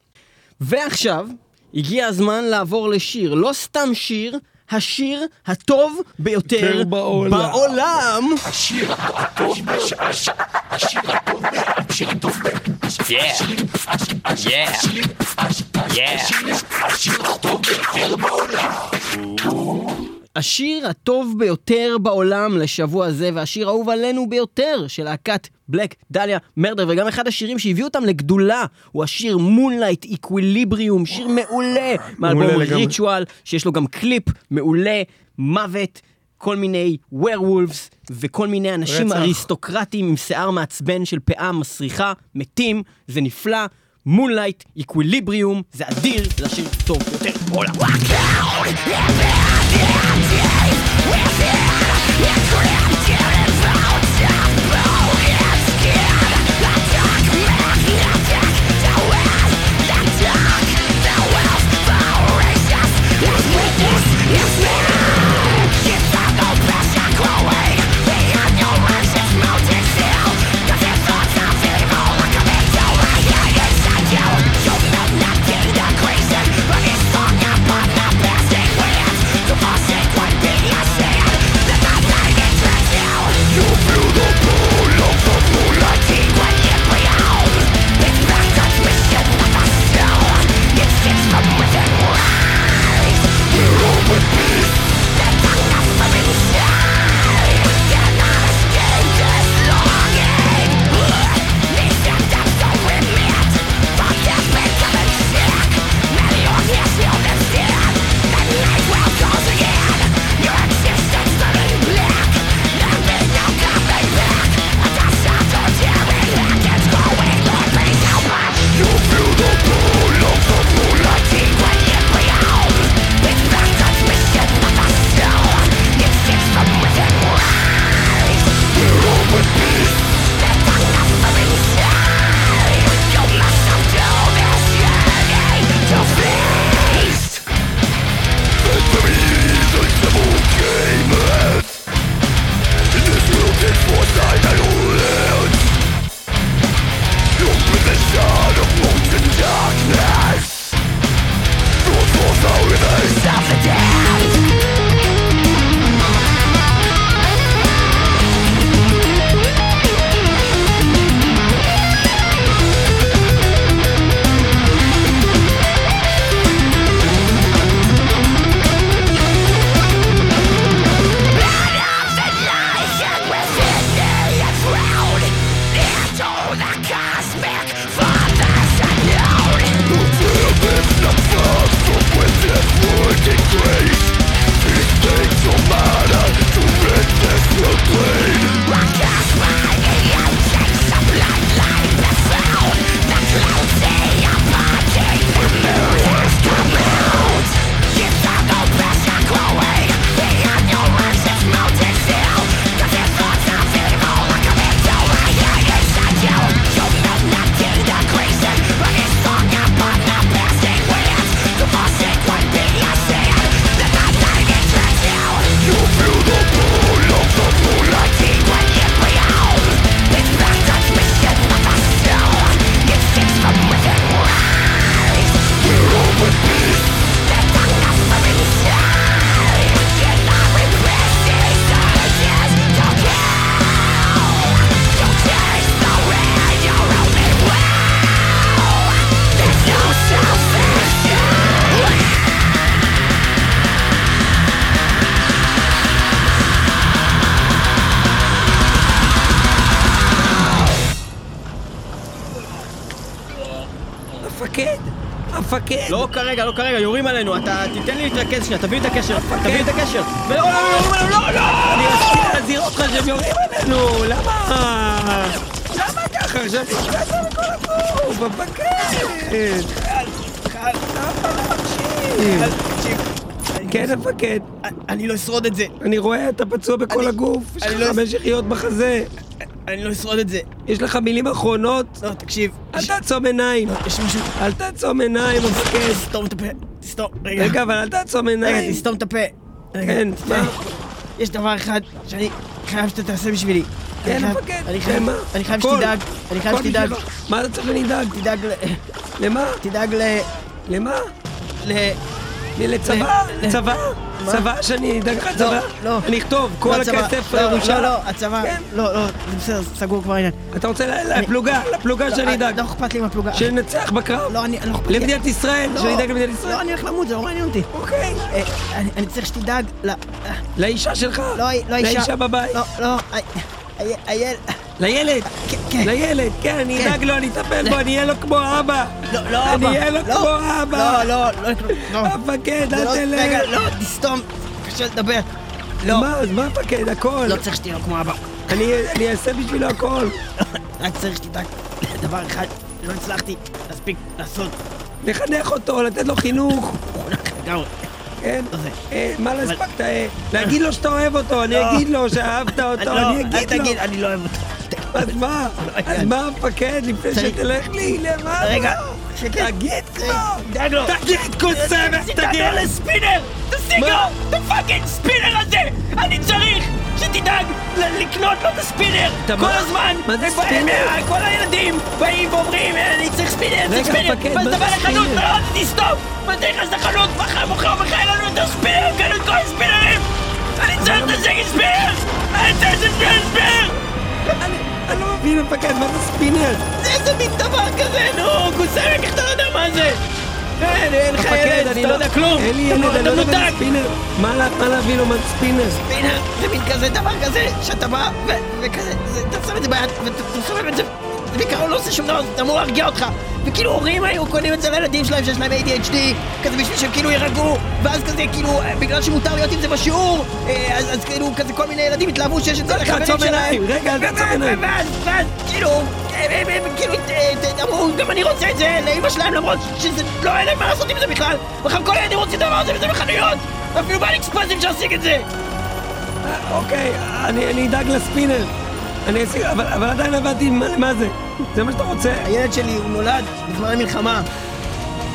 ועכשיו, הגיע הזמן לעבור לשיר, לא סתם שיר, השיר הטוב ביותר יותר בעולם. בעולם. השיר הטוב ביותר בעולם לשבוע זה, והשיר האהוב עלינו ביותר של להקת Black Dahlia Murder, וגם אחד השירים שהביאו אותם לגדולה, הוא השיר Moonlight Equilibrium, שיר מעולה, מאלבום. Ritual, שיש לו גם קליפ מעולה, מוות, כל מיני werewolves, וכל מיני אנשים רצח. אריסטוקרטים עם שיער מעצבן של פאה מסריחה, מתים, זה נפלא. Moonlight, Equilibrium, זה אדיר, זה השיר טוב ביותר בעולם. המפקד! תיתן לי להתרכז שנייה, תביא לי את הקשר, תביא לי את הקשר. ולא, לא, לא, עלינו, לא, לא! אני רציתי להזהיר אותך שהם יורים עלינו! למה? למה ככה? עכשיו נשמעת לכל הגוף! המפקד! למה? אני- כן, המפקד. אני לא אשרוד את זה. אני רואה, אתה פצוע בכל הגוף. יש לך לא- חמש יחיות בחזה. אני לא אשרוד את זה. יש לך מילים אחרונות? לא, תקשיב. אל תעצום עיניים. יש משהו... אל תעצום עיניים, המפקד. תסתום את הפה. תסתום. רגע. רגע, אבל אל תעצום רגע, עיניים. תסתום את הפה. רגע, כן, תסתום. מה? יש דבר אחד שאני חייב שאתה תעשה בשבילי. כן, המפקד. אני כן, חייב. שתדאג, אני חייב שתדאג. מה אתה צריך שנדאג? תדאג ל... למה? תדאג ל... למה? ל... לצבא? ל- צבא? מה? צבא שאני אדאג לך צבא? לא. אני אכתוב, כל לא, הצבא. הכסף לא, ירושה. לא, לא, הצבא, כן. לא, לא, זה בסדר, סגור כבר העניין. אתה רוצה לפלוגה, לפלוגה לא, שאני אדאג. לא אכפת לי מהפלוגה. שננצח בקרב. לא, אני, לא אכפת לי. למדינת ישראל, לא. שאני אדאג למדינת ישראל. לא, אני הולך למות, זה לא מעניין אותי. אוקיי. אה, אני צריך שתדאג ל... לאישה שלך. לא, לא אישה. לאישה בבית. לא, לא, אי- אייל... לילד. כן, כן. לילד, כן, אני כן. אדאג לו, אני אטפל בו, אני אהיה לו כמו אבא. לא, לא, אני. אהיה לו לא. כמו אבא. לא, לא, לא. המפקד, אל לא- רגע, תלך. לא, תסתום. קשה לדבר. לא, מה, אז מה המפקד, הכל. לא צריך שתהיה לו כמו אבא. אני אעשה בשבילו הכל. רק צריך שתדאג לדבר אחד, לא הצלחתי להספיק לעשות. לחנך אותו, לתת לו חינוך. חונך לגמרי. כן? לא זה. אה, מה לא הספקת? אה, להגיד לו שאתה אוהב אותו, אני לא. אגיד לו שאהבת אותו, לא, אני אל אגיד לו. תגיד, אני לא אוהב אותו. אז מה? אז מה המפקד, לפני שתלך לי למעלה? רגע. תגיד כבר! תדאג לו. תגיד, קוסמת, תגיד! לו לספינר! תשיג? לו את הפאקינג ספינר הזה! אני צריך שתדאג לקנות לו את הספינר! כל? הזמן! מה זה באים, ספינר? אה, כל הילדים באים ואומרים, אה, אני צריך ספינר, אני צריך ספינר! ואז אתה בא לחנות, ספינר? לא, תסתום! ואתה נכנס לחנות, המוכר אומר לך, אין לנו את הספינר, קנו את כל הספינרים! אני צריך את השקל ספינר! אני צריך את השקל ספינר! אני לא מבין, מפקד, מה זה ספינר? זה איזה מין דבר כזה, נו, כוסאמק, איך אתה לא יודע מה זה? אין, אין לך ילד, אתה לא יודע כלום! אין לי ילד, אני לא יודע מה. ספינר. להביא לו מה ספינר? ספינר זה מין כזה דבר כזה, שאתה בא וכזה, זה- אתה שם את זה ביד ואתה סובב את זה בעיקרון לא עושה שום דבר, זה אמור להרגיע אותך. וכאילו הורים היו קונים את זה לילדים שלהם שיש להם ADHD, כזה בשביל שהם כאילו יירגעו, ואז כזה כאילו, בגלל שמותר להיות עם זה בשיעור, אה, אז אז כאילו כזה כל מיני ילדים התלהבו שיש את זה לחברים שלהם. רגע, ו- עיניים. ואז, ואז, כאילו, אה, כאילו, אה, אמרו, גם אני רוצה את זה לאמא שלהם, למרות שזה לא, אין להם מה לעשות עם זה בכלל. בכלל כל הילדים רוצים את הדבר הזה וזה בחנויות. אפילו באליקספרס אפשר להשיג את זה. אה, אוקיי, אני אדאג לספינר. אני אשיג, אבל אבל עדיין הבנתי מה מה זה. זה מה שאתה רוצה? הילד שלי, הוא נולד בזמן המלחמה.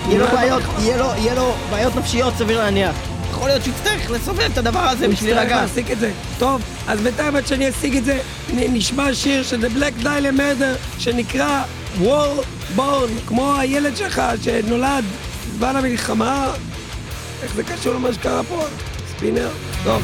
יהיה לו בעיות? יהיה לו, יהיה לו בעיות נפשיות, סביר להניח. יכול להיות שהוא יצטרך לסובב את הדבר הזה הוא בשביל יצטרך להירגע. להשיג את זה. טוב, אז בינתיים עד שאני אשיג את זה, נשמע שיר של The Black Dahlia Murder שנקרא War Born, כמו הילד שלך שנולד בזמן המלחמה. איך זה קשור למה שקרה פה? ספינר? טוב.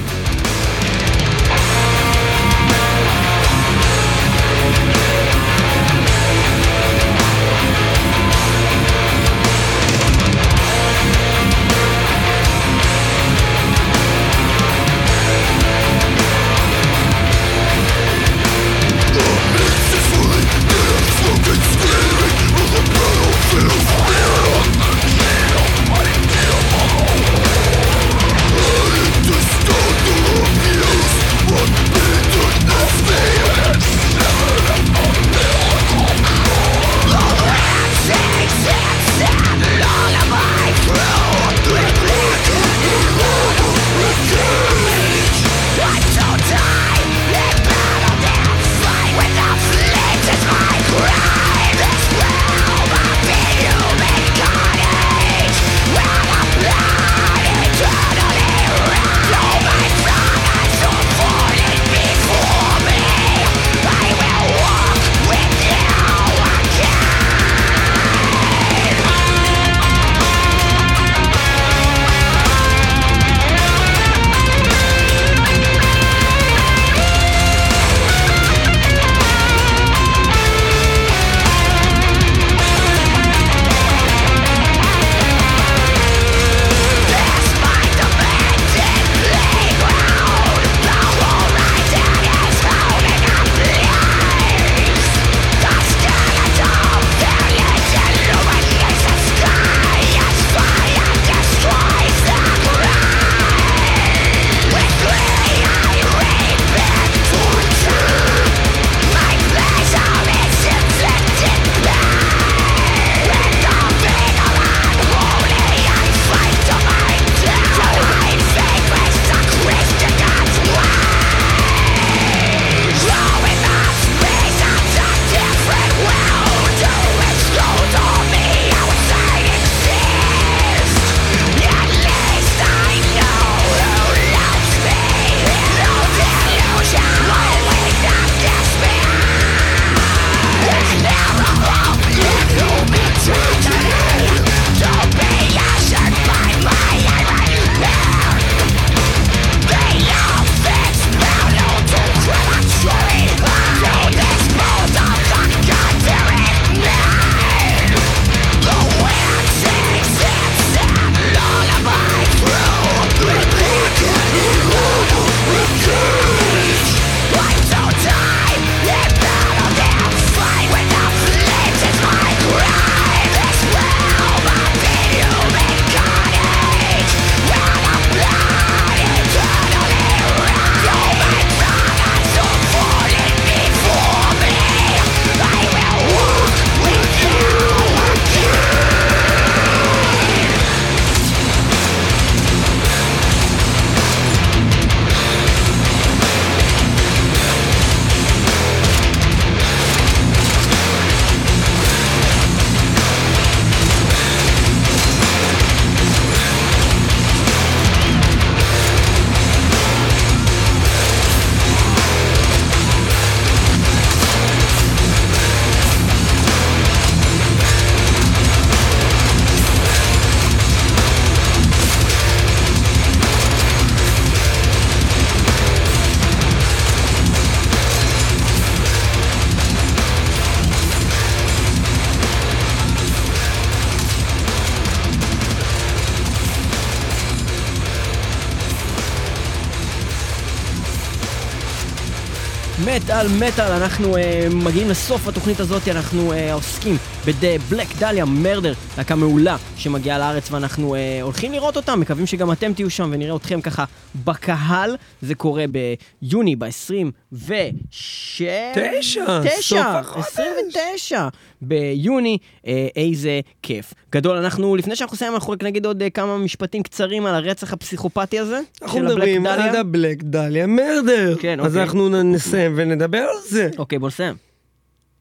מטאל מטאל, אנחנו uh, מגיעים לסוף התוכנית הזאת, אנחנו uh, עוסקים ב-The Black Dahlia Murder, להקה מעולה שמגיעה לארץ ואנחנו uh, הולכים לראות אותה, מקווים שגם אתם תהיו שם ונראה אתכם ככה בקהל. זה קורה ביוני, ב-20 ו... תשע, סוף החודש. 29 ביוני, אה, איזה כיף. גדול, אנחנו, לפני שאנחנו נסיים, אנחנו רק נגיד עוד אה, כמה משפטים קצרים על הרצח הפסיכופתי הזה. אנחנו מדברים. על ה Black Dahlia Murder. כן, אז אוקיי. אנחנו נ- נסיים ונדבר על זה. אוקיי, בוא נסיים.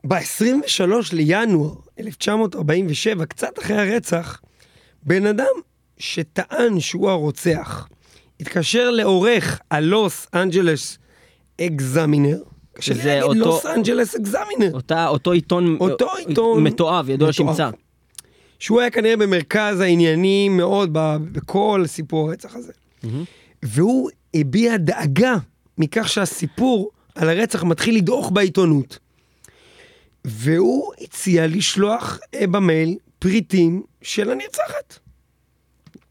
ב-23 לינואר 1947, קצת אחרי הרצח, בן אדם שטען שהוא הרוצח, התקשר לעורך ה Los Angeles Examiner, קשה לי להגיד אותו- Los Angeles Examiner, אותה, אותו עיתון, אותו אה, עיתון מתועב, ידוע. לשמצה. שהוא היה כנראה במרכז העניינים מאוד בכל סיפור הרצח הזה. והוא הביע דאגה מכך שהסיפור על הרצח מתחיל לדעוך בעיתונות. והוא הציע לשלוח אה, במייל פריטים של הנרצחת.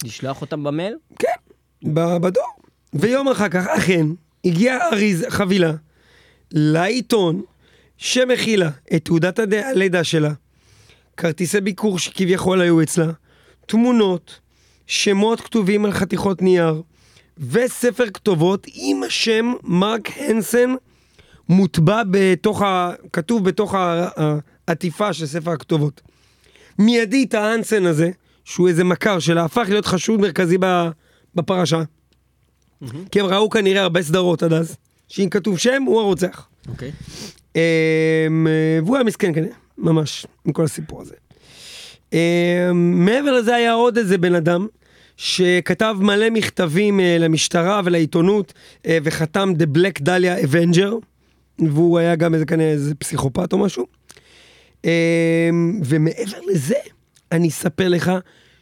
לשלוח אותם במייל? כן, בדואר. ויום אחר כך, אכן, הגיעה אריז חבילה לעיתון שמכילה את תעודת הלידה שלה, כרטיסי ביקור שכביכול היו אצלה, תמונות, שמות כתובים על חתיכות נייר, וספר כתובות עם השם מרק הנסן מוטבע בתוך ה... כתוב בתוך העטיפה של ספר הכתובות. מיידית האנסן הזה, שהוא איזה מכר שלה, הפך להיות חשוד מרכזי בפרשה. כי הם ראו כנראה הרבה סדרות עד אז, שאם כתוב שם, הוא הרוצח. אוקיי. אמ, אה, והוא היה מסכן כנראה, ממש, עם כל הסיפור הזה. אמ, מעבר לזה היה עוד איזה בן אדם שכתב מלא מכתבים אה, למשטרה ולעיתונות אה, וחתם The Black Dahlia Avenger והוא היה גם איזה כנראה איזה פסיכופת או משהו. אמ, ומעבר לזה, אני אספר לך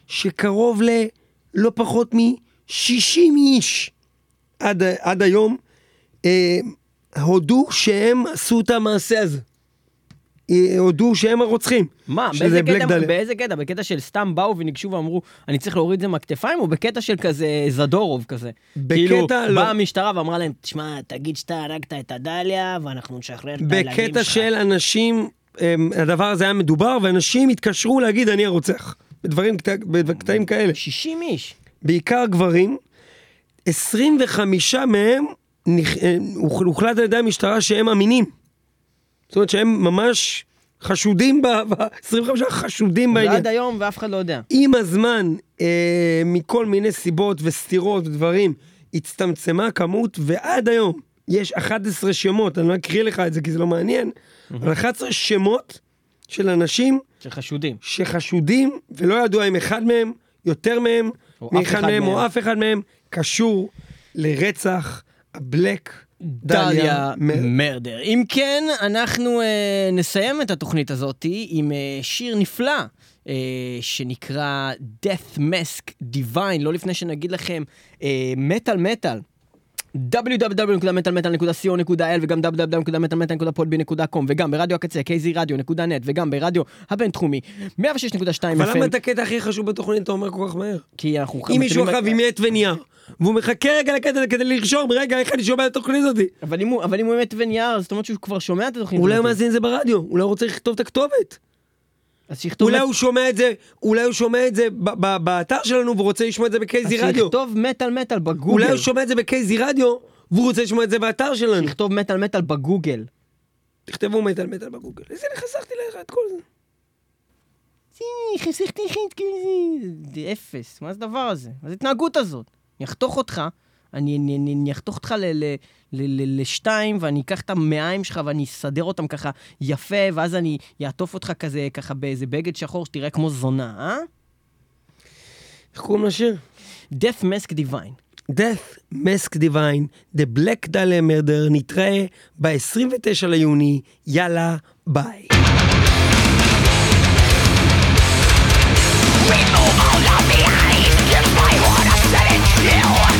שקרוב ללא פחות מ-60 איש עד, עד היום אה, הודו שהם עשו את המעשה הזה. אה, הודו שהם הרוצחים. מה, באיזה קטע, דליה. באיזה קטע? בקטע של סתם באו וניגשו ואמרו, אני צריך להוריד את זה מהכתפיים, או בקטע של כזה זדורוב כזה? בקטע כאילו, לא. באה המשטרה ואמרה להם, תשמע, תגיד שאתה הרגת את הדליה, ואנחנו נשחרר את הילדים שלך. בקטע של אנשים, הדבר הזה היה מדובר, ואנשים התקשרו להגיד אני הרוצח. בדברים, קט- בקטעים כאלה. 60 איש. בעיקר גברים, 25 מהם אה, הוחלט על ידי המשטרה שהם אמינים. זאת אומרת שהם ממש חשודים, ב- ב- 25 חשודים בעניין. ועד היום, ואף אחד לא יודע. עם הזמן, אה, מכל מיני סיבות וסתירות ודברים, הצטמצמה הכמות, ועד היום יש 11 שמות, אני לא אקריא לך את זה כי זה לא מעניין, אבל 11 שמות של אנשים שחשודים. שחשודים, ולא ידוע אם אחד מהם, יותר מהם, או מאחד אחד מהם מהם. או אף אחד מהם, קשור לרצח הבלק דליה דליה מר. מרדר. אם כן, אנחנו אה, נסיים את התוכנית הזאת עם אה, שיר נפלא. אה, שנקרא Death Mask Divine, לא לפני שנגיד לכם מטאל מטאל. www.מטאלמטאל.co.il וגם www.מטאלמטאל.podby.com וגם ברדיו הקצה kzradio.net וגם ברדיו הבינתחומי 106.2 אבל למה FM את הקטע הכי חשוב בתוכנית אתה אומר כל כך מהר? כי אנחנו אם מישהו עכשיו עם עט ונייר, והוא מחכה רגע לקטע הזה כדי לרשום, רגע, איך אני שומע את התוכנית הזאתי? אבל אם הוא אבל אם הוא באמת ונייר אז זאת אומרת שהוא כבר שומע את התוכנית אולי הוא. מאזין את זה ברדיו, אולי הוא רוצה לכתוב את הכתובת. אז שיכתוב אולי הוא שומע את זה, אולי הוא שומע את זה ב- ב- באתר שלנו ורוצה לשמוע את זה אז בקייזי רדיו. שיכתוב מטאל מטאל בגוגל. אולי הוא שומע את זה בקייזי רדיו, והוא רוצה לשמוע את זה באתר שלנו. שיכתוב מטאל מטאל בגוגל. תכתבו מטאל מטאל בגוגל. איזה חסכתי לך את כל זה. חסכתי חטא זה אפס, מה זה הדבר הזה? מה זה ההתנהגות הזאת? אני אחתוך אותך, אני, אני, אני, אני אחתוך אותך ל, ל, ל, ל, לשתיים, ואני אקח את המעיים שלך ואני אסדר אותם ככה יפה, ואז אני אעטוף אותך כזה, ככה באיזה בגד שחור שתראה כמו זונה, אה? איך קוראים לשיר? Death Mask Divine. Death Mask Divine, The Black Dahlia Murder, נתראה ב-29 ליוני, יאללה, ביי. We move all of behind If Yeah.